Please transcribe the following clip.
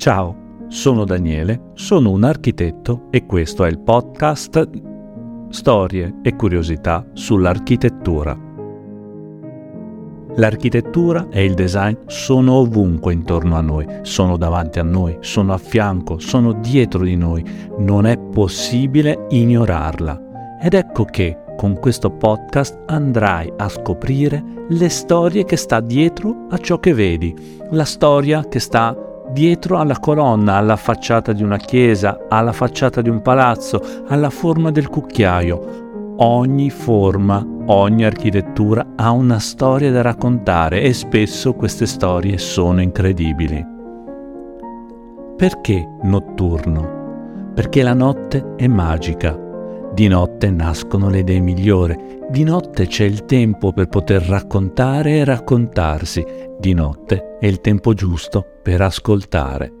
Ciao, sono Daniele, sono un architetto e questo è il podcast Storie e curiosità sull'architettura. L'architettura e il design sono ovunque intorno a noi, sono davanti a noi, sono a fianco, sono dietro di noi, non è possibile ignorarla. Ed ecco che con questo podcast andrai a scoprire le storie che sta dietro a ciò che vedi, la storia che sta dietro alla colonna, alla facciata di una chiesa, alla facciata di un palazzo, alla forma del cucchiaio. Ogni forma, ogni architettura ha una storia da raccontare e spesso queste storie sono incredibili. Perché notturno? Perché la notte è magica di notte nascono le idee migliori, di notte c'è il tempo per poter raccontare e raccontarsi, di notte è il tempo giusto per ascoltare.